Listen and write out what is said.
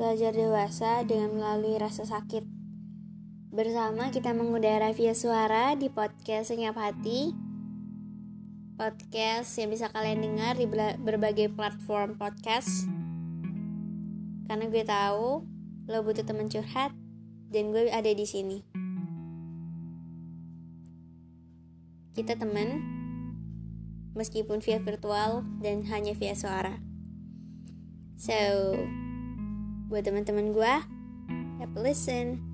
belajar dewasa dengan melalui rasa sakit. Bersama kita mengudara via suara di podcast Senyap Hati. Podcast yang bisa kalian dengar di berbagai platform podcast. Karena gue tahu lo butuh teman curhat dan gue ada di sini. Kita teman meskipun via virtual dan hanya via suara. So, buat teman-teman gue, have a listen.